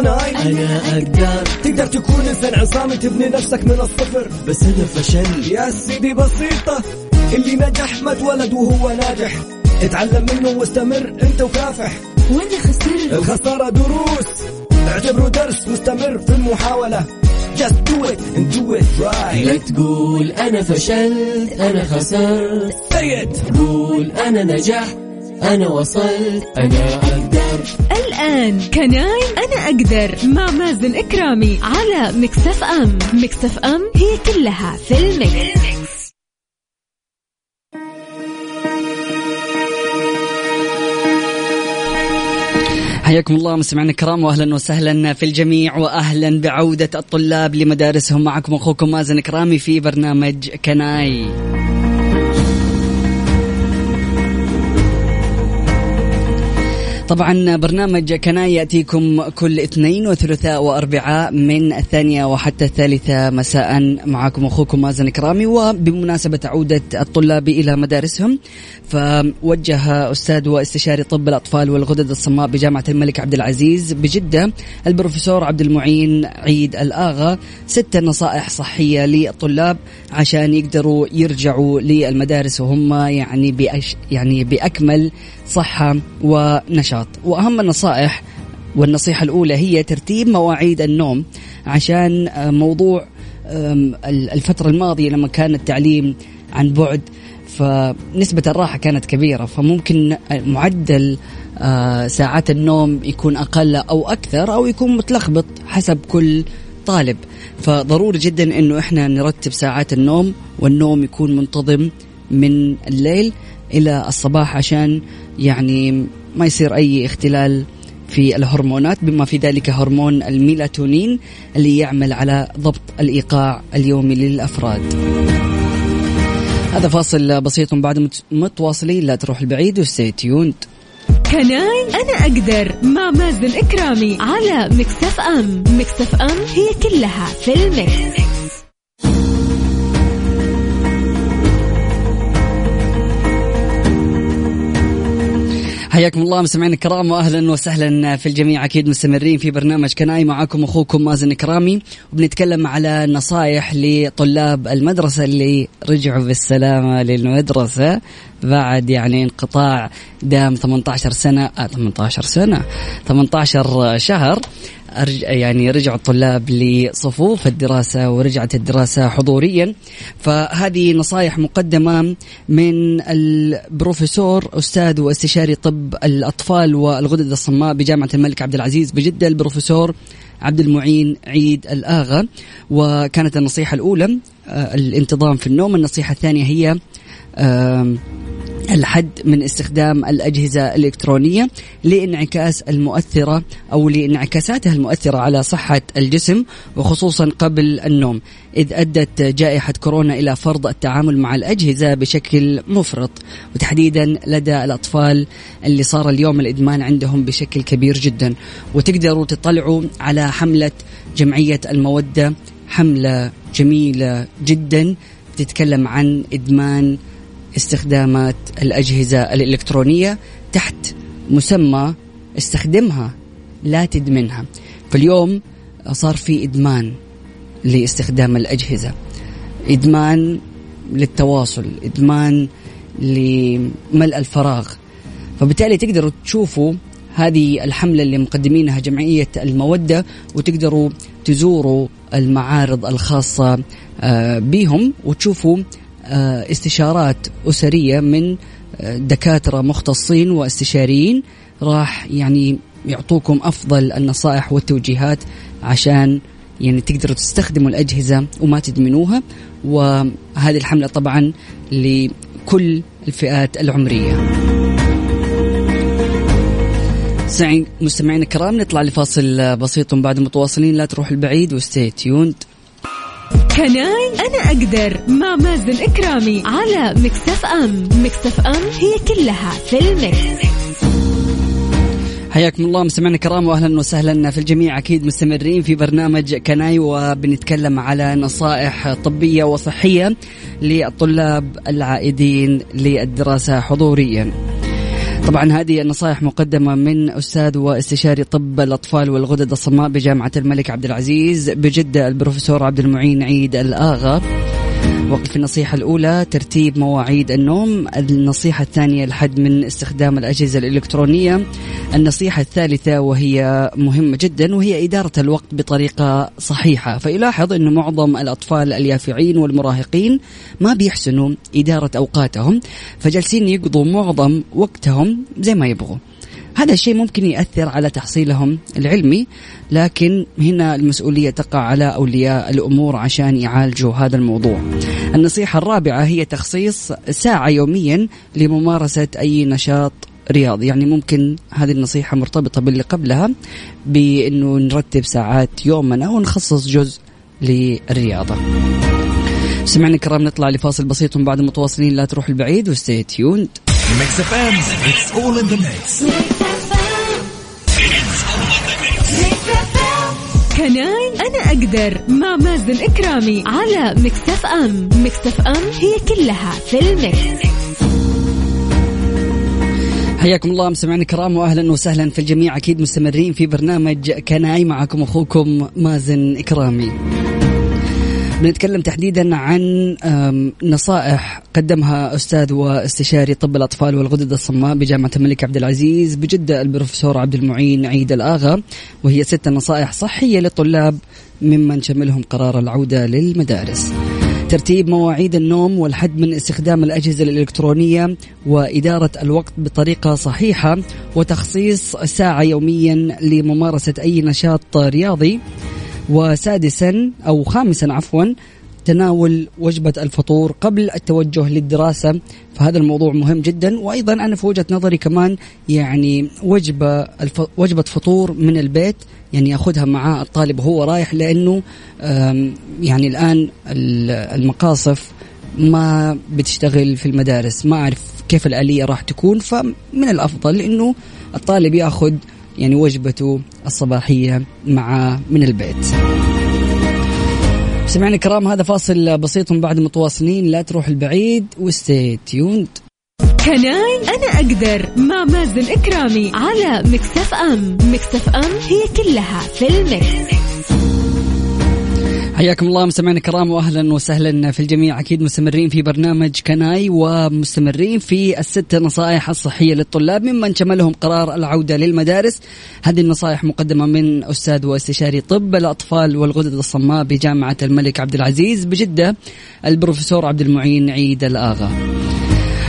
كناي أنا أقدر. تقدر تكون إنسان عصامي تبني نفسك من الصفر. بس أنا فشل. يا سيدي بسيطة اللي نجح ما اتولد وهو ناجح. اتعلم منه واستمر أنت وكافح. وأنا خسرت. الخسارة دروس. اعتبره درس مستمر في المحاولة. Just do it and do it right. لا تقول أنا فشلت أنا خسرت. Say it. قول أنا نجحت. أنا وصلت. أنا أقدر. الآن Can I أنا أقدر. مع مازن كرامي على Mix FM. Mix FM هي كلها في ال mix. حياكم الله مستمعينا الكرام واهلا وسهلا في الجميع واهلا بعودة الطلاب لمدارسهم. معكم أخوكم مازن كرامي في برنامج Can I. طبعا برنامج كناي يأتيكم كل اثنين وثلاثاء وأربعاء من الثانية وحتى الثالثة. مساء معكم أخوكم مازن كرامي وبمناسبة عودة الطلاب إلى مدارسهم فوجه أستاذ واستشاري طب الأطفال والغدد الصماء بجامعة الملك عبد العزيز بجدة البروفيسور عبد المعين عيد الآغا ست نصائح صحية للطلاب عشان يقدروا يرجعوا للمدارس وهم يعني بأش يعني بأكمل صحة ونشاط. وأهم النصائح والنصيحة الأولى هي ترتيب مواعيد النوم عشان موضوع الفترة الماضية لما كان التعليم عن بعد فنسبة الراحة كانت كبيرة. فممكن معدل ساعات النوم يكون أقل أو أكثر أو يكون متلخبط حسب كل طالب. فضروري جدا أنه إحنا نرتب ساعات النوم والنوم يكون منتظم من الليل إلى الصباح عشان يعني ما يصير أي اختلال في الهرمونات بما في ذلك هرمون الميلاتونين اللي يعمل على ضبط الإيقاع اليومي للأفراد. هذا فاصل بسيط بعد متواصلين لا تروح البعيد و stay tuned Can I أنا أقدر مع مازن كرامي على Mix FM. Mix FM هي كلها في ال mix. حياكم الله مستمعينا الكرام واهلا وسهلا في الجميع. أكيد مستمرين في برنامج كناي معاكم أخوكم مازن كرامي وبنتكلم على نصائح لطلاب المدرسة اللي رجعوا بالسلامة للمدرسة بعد يعني انقطاع دام 18 سنة آه 18 سنة 18 شهر. يعني رجعوا الطلاب لصفوف الدراسة ورجعت الدراسة حضوريا. فهذه نصائح مقدمة من البروفيسور أستاذ واستشاري طب الأطفال والغدد الصماء بجامعة الملك عبد العزيز بجدة البروفيسور عبد المعين عيد الآغا. وكانت النصيحة الأولى الانتظام في النوم. النصيحة الثانية هي الحد من استخدام الأجهزة الإلكترونية لإنعكاس المؤثرة أو لإنعكاساتها المؤثرة على صحة الجسم وخصوصا قبل النوم إذ أدت جائحة كورونا إلى فرض التعامل مع الأجهزة بشكل مفرط. وتحديدا لدى الأطفال اللي صار اليوم الإدمان عندهم بشكل كبير جدا. وتقدروا تطلعوا على حملة جمعية المودة حملة جميلة جدا تتكلم عن إدمان استخدامات الأجهزة الإلكترونية تحت مسمى استخدمها لا تدمنها فاليوم صار في إدمان لاستخدام الأجهزة. إدمان للتواصل إدمان لملء الفراغ. فبالتالي تقدروا تشوفوا هذه الحملة اللي مقدمينها جمعية المودة وتقدروا تزوروا المعارض الخاصة بهم وتشوفوا استشارات أسرية من دكاترة مختصين واستشاريين راح يعني يعطوكم أفضل النصائح والتوجيهات عشان يعني تقدروا تستخدموا الأجهزة وما تدمنوها. وهذه الحملة طبعا لكل الفئات العمرية. مستمعينا الكرام نطلع لفاصل بسيط بعد متواصلين لا تروح البعيد و stay tuned Can I أنا أقدر مع مازن كرامي على Mix FM Mix FM هي كلها في ال mix. حياكم الله مستمعينا الكرام واهلا وسهلا في الجميع أكيد مستمرين في برنامج كناي وبنتكلم على نصائح طبية وصحية للطلاب العائدين للدراسة حضوريا. طبعا هذه النصائح مقدمة من أستاذ واستشاري طب الأطفال والغدد الصماء بجامعة الملك عبد العزيز بجدة البروفيسور عبد المعين عيد الآغا. وقف النصيحة الأولى ترتيب مواعيد النوم النصيحة الثانية الحد من استخدام الأجهزة الإلكترونية النصيحة الثالثة وهي مهمة جدا وهي إدارة الوقت بطريقة صحيحة. فيلاحظ أن معظم الأطفال اليافعين والمراهقين ما بيحسنوا إدارة أوقاتهم فجالسين يقضوا معظم وقتهم زي ما يبغوا. هذا الشيء ممكن يأثر على تحصيلهم العلمي لكن هنا المسؤولية تقع على أولياء الأمور عشان يعالجوا هذا الموضوع. النصيحة الرابعة هي تخصيص ساعة يوميا لممارسة أي نشاط رياضي. يعني ممكن هذه النصيحة مرتبطة باللي قبلها بأنه نرتب ساعات يومنا ونخصص جزء للرياضة. سمعنا الكرام نطلع لفاصل بسيط بعد متواصلين. لا تروح البعيد و stay tuned. Can I أنا أقدر مع مازن كرامي على Mix FM Mix FM هي كلها في ال mix. حياكم الله مستمعينا الكرام واهلا وسهلا في الجميع أكيد مستمرين في برنامج كناي معكم أخوكم مازن إكرامي. بنتكلم تحديدا عن نصائح قدمها أستاذ واستشاري طب الأطفال والغدد الصماء بجامعة الملك عبد العزيز بجدة البروفيسور عبد المعين عيد الآغا وهي ست نصائح صحية للطلاب ممن شملهم قرار العودة للمدارس. ترتيب مواعيد النوم والحد من استخدام الأجهزة الإلكترونية وإدارة الوقت بطريقة صحيحة وتخصيص ساعة يوميا لممارسة أي نشاط رياضي وسادسا أو خامسا عفوا تناول وجبة الفطور قبل التوجه للدراسة. فهذا الموضوع مهم جدا. وأيضا أنا في وجهة نظري كمان يعني وجبة الف... وجبة فطور من البيت يعني ياخذها معاه الطالب وهو رايح لأنه يعني الآن المقاصف ما بتشتغل في المدارس ما أعرف كيف الآلية راح تكون. فمن الأفضل أنه الطالب يأخذ يعني وجبته الصباحية مع من البيت. سمعنا الكرام هذا فاصل بسيط بعد متواصلين. لا تروح البعيد و stay tuned. Can I أنا أقدر مع مازن إكرامي على Mix FM. Mix FM هي كلها في ال mix. حياكم الله مستمعينا الكرام واهلا وسهلا في الجميع. أكيد مستمرين في برنامج كناي ومستمرين في الست نصائح الصحية للطلاب ممن شملهم قرار العودة للمدارس. هذه النصائح مقدمة من أستاذ واستشاري طب الأطفال والغدد الصماء بجامعة الملك عبد العزيز بجدة البروفيسور عبد المعين عيد الآغا.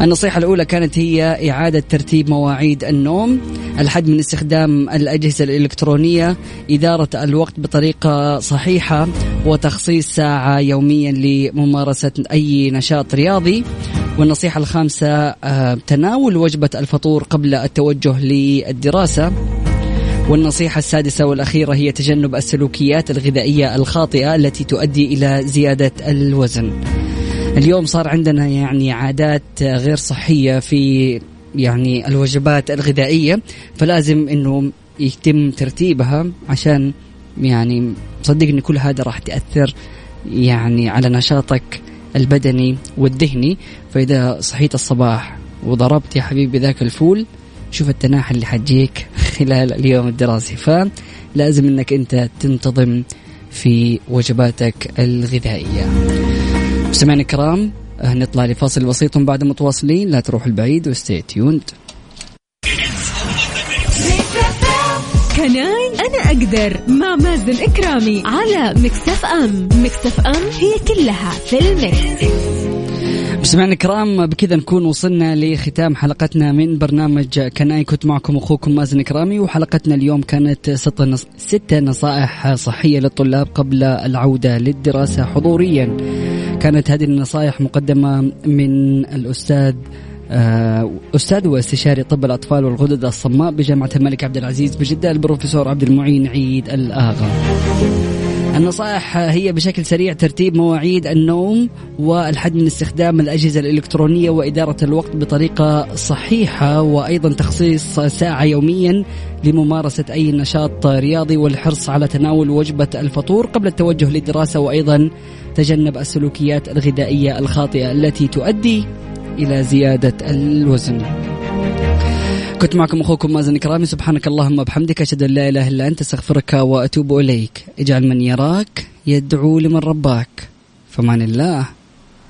النصيحة الأولى كانت هي إعادة ترتيب مواعيد النوم. الحد من استخدام الأجهزة الإلكترونية إدارة الوقت بطريقة صحيحة وتخصيص ساعة يوميا لممارسة أي نشاط رياضي والنصيحة الخامسة آه، تناول وجبة الفطور قبل التوجه للدراسة والنصيحة السادسة والأخيرة هي تجنب السلوكيات الغذائية الخاطئة التي تؤدي إلى زيادة الوزن. اليوم صار عندنا يعني عادات غير صحية في يعني الوجبات الغذائية فلازم إنه يتم ترتيبها عشان يعني صدقني كل هذا راح تأثر يعني على نشاطك البدني والذهني. فإذا صحيت الصباح وضربت يا حبيبي ذاك الفول شوف التناحى اللي حتجيك خلال اليوم الدراسي. فلازم إنك أنت تنتظم في وجباتك الغذائية. مستمعينا الكرام نطلع لفاصل بسيط بعد متواصلين لا تروح البعيد و stay tuned كناي أنا أقدر مع مازن إكرامي على مكتف أم مكتف أم هي كلها في المكس. مستمعينا الكرام بكذا نكون وصلنا لختام حلقتنا من برنامج كناي كنت معكم أخوكم مازن كرامي وحلقتنا اليوم كانت ستة نصائح صحية للطلاب قبل العودة للدراسة حضوريا. كانت هذه النصائح مقدمة من الأستاذ آه، أستاذ واستشاري طب الأطفال والغدد الصماء بجامعة الملك عبد العزيز بجدة البروفيسور عبد المعين عيد الآغا. النصائح هي بشكل سريع ترتيب مواعيد النوم والحد من استخدام الأجهزة الإلكترونية وإدارة الوقت بطريقة صحيحة وأيضا تخصيص ساعة يوميا لممارسة أي نشاط رياضي والحرص على تناول وجبة الفطور قبل التوجه للدراسة وأيضا تجنب السلوكيات الغذائية الخاطئة التي تؤدي إلى زيادة الوزن. كنت معكم أخوكم مازن كرامي. سبحانك اللهم وبحمدك أشهد أن لا إله إلا أنت أستغفرك وأتوب إليك. اجعل من يراك يدعو لمن رباك. فمان الله.